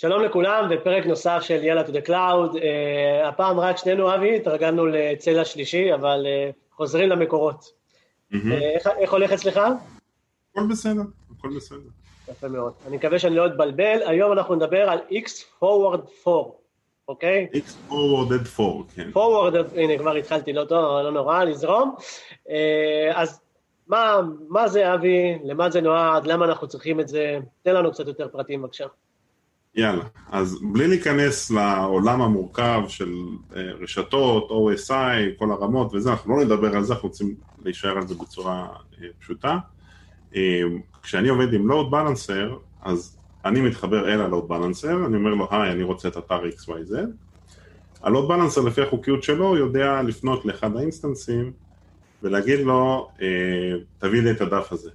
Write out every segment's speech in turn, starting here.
שלום לכולם, בפרק נוסף של יאללה to the cloud. Uh, הפעם רק שנינו, אבי, התרגלנו לצלע שלישי, אבל uh, חוזרים למקורות. Mm-hmm. Uh, איך, איך הולך אצלך? הכל בסדר, הכל בסדר. יפה מאוד. אני מקווה שאני לא אתבלבל. היום אנחנו נדבר על X forward 4, אוקיי? X forwarded 4, כן. forwarded, הנה כבר התחלתי, לא טוב, אבל לא נורא, לזרום. Uh, אז מה, מה זה, אבי? למה זה נועד? למה אנחנו צריכים את זה? תן לנו קצת יותר פרטים, בבקשה. יאללה, אז בלי להיכנס לעולם המורכב של אה, רשתות, OSI, כל הרמות וזה, אנחנו לא נדבר על זה, אנחנו רוצים להישאר על זה בצורה אה, פשוטה. אה, כשאני עובד עם load balancer, אז אני מתחבר אל ה load balancer, אני אומר לו, היי, אני רוצה את אתר XYZ. ה load balancer, לפי החוקיות שלו, יודע לפנות לאחד האינסטנסים ולהגיד לו, תביא לי את הדף הזה.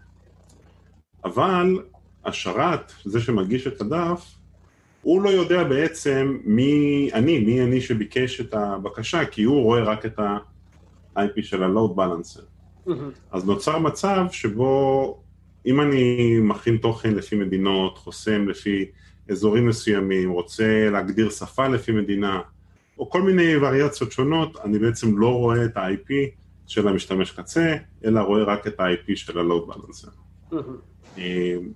אבל השרת, זה שמגיש את הדף, הוא לא יודע בעצם מי אני, מי אני שביקש את הבקשה, כי הוא רואה רק את ה-IP של ה-load balancer. Mm-hmm. אז נוצר מצב שבו אם אני מכין תוכן לפי מדינות, חוסם לפי אזורים מסוימים, רוצה להגדיר שפה לפי מדינה, או כל מיני וריאציות שונות, אני בעצם לא רואה את ה-IP של המשתמש קצה, אלא רואה רק את ה-IP של ה-load balancer. Mm-hmm.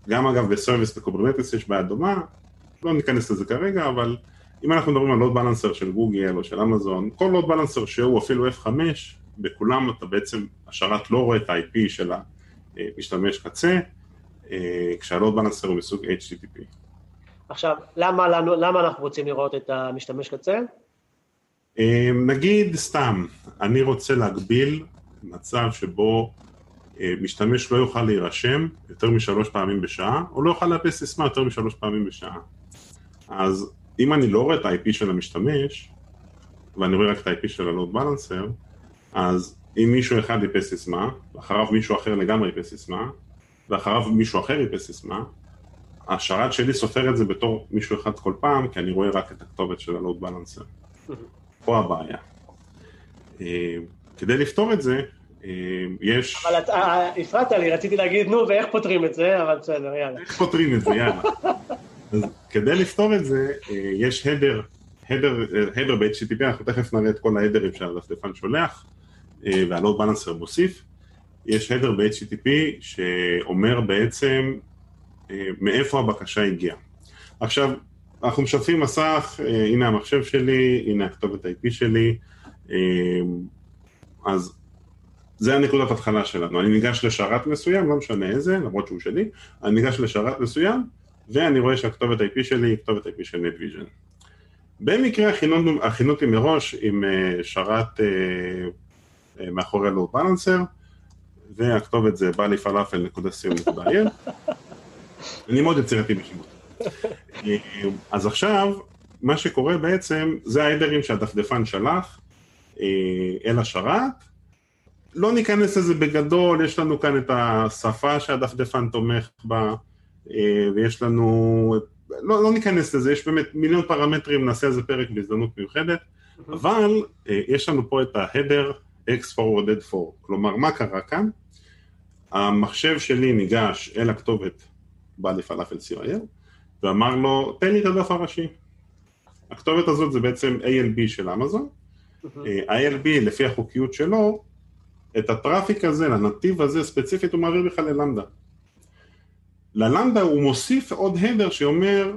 גם אגב בסרוויס לקוברנטס יש בעיה דומה, לא ניכנס לזה כרגע, אבל אם אנחנו מדברים על לוד בלנסר של גוגל או של אמזון, כל לוד בלנסר שהוא אפילו F5, בכולם אתה בעצם, השרת לא רואה את ה-IP של המשתמש קצה, אה, כשהלוד בלנסר הוא מסוג HTTP. עכשיו, למה, למה, למה אנחנו רוצים לראות את המשתמש קצה? אה, נגיד סתם, אני רוצה להגביל מצב שבו אה, משתמש לא יוכל להירשם יותר משלוש פעמים בשעה, או לא יוכל לאפס סיסמה יותר משלוש פעמים בשעה. אז אם אני לא רואה את ה-IP של המשתמש, ואני רואה רק את ה-IP של ה-Load Balancer, אז אם מישהו אחד איפס סיסמה, ואחריו מישהו אחר לגמרי איפס סיסמה, ואחריו מישהו אחר איפס סיסמה, השרת שלי סופר את זה בתור מישהו אחד כל פעם, כי אני רואה רק את הכתובת של ה-Load Balancer. פה הבעיה. אה, כדי לפתור את זה, אה, יש... אבל אה, הפרעת לי, רציתי להגיד, נו, ואיך פותרים את זה, אבל בסדר, יאללה. איך פותרים את זה, יאללה. אז כדי לפתור את זה, אה, יש הדר, הדר, הדר ב-HTTP, אנחנו תכף נראה את כל ההדרים שהדפדפן שולח, אה, והלוד בלנסר מוסיף. יש הדר ב-HTTP שאומר בעצם אה, מאיפה הבקשה הגיעה. עכשיו, אנחנו משתפים מסך, הנה המחשב שלי, הנה הכתובת ה-IP שלי, אז זה הנקודת התחלה שלנו. אני ניגש לשרת מסוים, לא משנה איזה, למרות שהוא שלי, אני ניגש לשרת מסוים, ואני רואה שהכתובת IP שלי היא כתובת IP של NetVision. במקרה הכינותי מראש עם אה, שרת אה, אה, מאחורי לואו בלנסר, והכתובת זה בא לי פלאפל נקודה סיום נקודה עיר. אני מאוד יצירתי בשמות. אז עכשיו, מה שקורה בעצם, זה ההדרים שהדפדפן שלח אל השרת. לא ניכנס לזה בגדול, יש לנו כאן את השפה שהדפדפן תומך בה, ויש לנו, לא, לא ניכנס לזה, יש באמת מיליון פרמטרים, נעשה על זה פרק בהזדמנות מיוחדת, אבל אה, יש לנו פה את ההדר x forwarded 4, כלומר מה קרה כאן? המחשב שלי ניגש אל הכתובת בעלי פלאפל CIL ואמר לו תן לי את הדף הראשי. הכתובת הזאת זה בעצם ALB של אמזון, ה-ALB לפי החוקיות שלו, את הטראפיק הזה, לנתיב הזה ספציפית הוא מעביר בכלל ללמדה. ללמדה הוא מוסיף עוד הדר שאומר,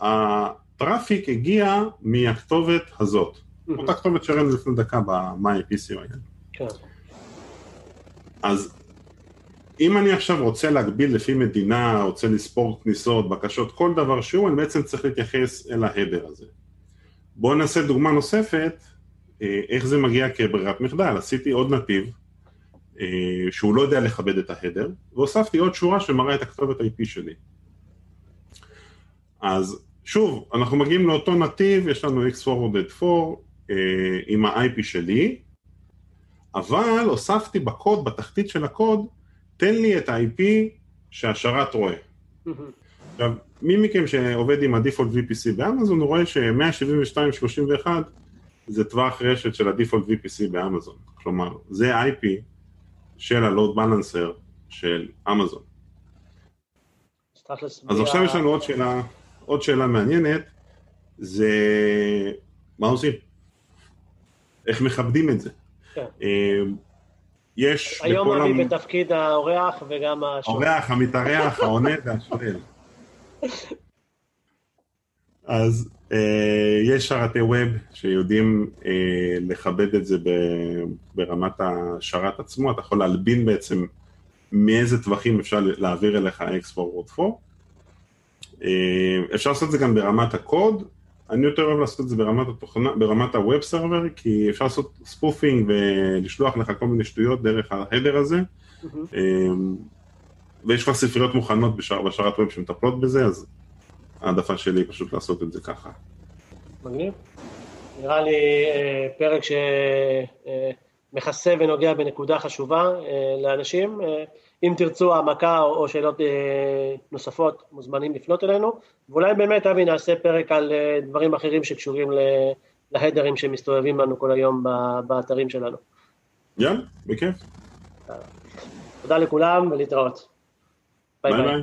הטראפיק הגיע מהכתובת הזאת. אותה כתובת שראינו לפני דקה ב-MyPCOIL. כן. אז אם אני עכשיו רוצה להגביל לפי מדינה, רוצה לספור כניסות, בקשות, כל דבר שהוא, אני בעצם צריך להתייחס אל ההדר הזה. בואו נעשה דוגמה נוספת, אה, איך זה מגיע כברירת מחדל. עשיתי עוד נתיב, שהוא לא יודע לכבד את ההדר, והוספתי עוד שורה שמראה את הכתובת IP שלי. אז שוב, אנחנו מגיעים לאותו נתיב, יש לנו x forwarded 4 אה, עם ה-IP שלי, אבל הוספתי בקוד, בתחתית של הקוד, תן לי את ה-IP שהשרת רואה. עכשיו, מי מכם שעובד עם ה-Default VPC באמזון, הוא רואה ש-172.31 זה טווח רשת של ה-Default VPC באמזון. כלומר, זה IP של ה-Load Balancer של אמזון. אז עכשיו יש לנו עוד שאלה. עוד שאלה מעניינת, זה מה עושים? איך מכבדים את זה? כן. אה, יש היום בכל אבי המ- בתפקיד האורח וגם השואל. האורח, המתארח, העונה והשואל. אז אה, יש שרתי ווב שיודעים אה, לכבד את זה ב- ברמת השרת עצמו, אתה יכול להלבין בעצם מאיזה טווחים אפשר להעביר אליך X-Forwarded-For. אה, אפשר לעשות את זה גם ברמת הקוד, אני יותר אוהב לעשות את זה ברמת התוכנה, ברמת ה-Web Server, כי אפשר לעשות spoofing ולשלוח לך כל מיני שטויות דרך ה header הזה. אמ, ויש כבר ספריות מוכנות בשר, בשרת web שמטפלות בזה, אז העדפה שלי פשוט לעשות את זה ככה. מגניב. נראה לי אה, פרק שמכסה ונוגע בנקודה חשובה אה, לאנשים. אה, אם תרצו העמקה או, שאלות אה, נוספות, מוזמנים לפנות אלינו. ואולי באמת, אבי, נעשה פרק על אה, דברים אחרים שקשורים להדרים שמסתובבים לנו כל היום באתרים שלנו. יאללה, בכיף. תודה לכולם ולהתראות. ביי ביי.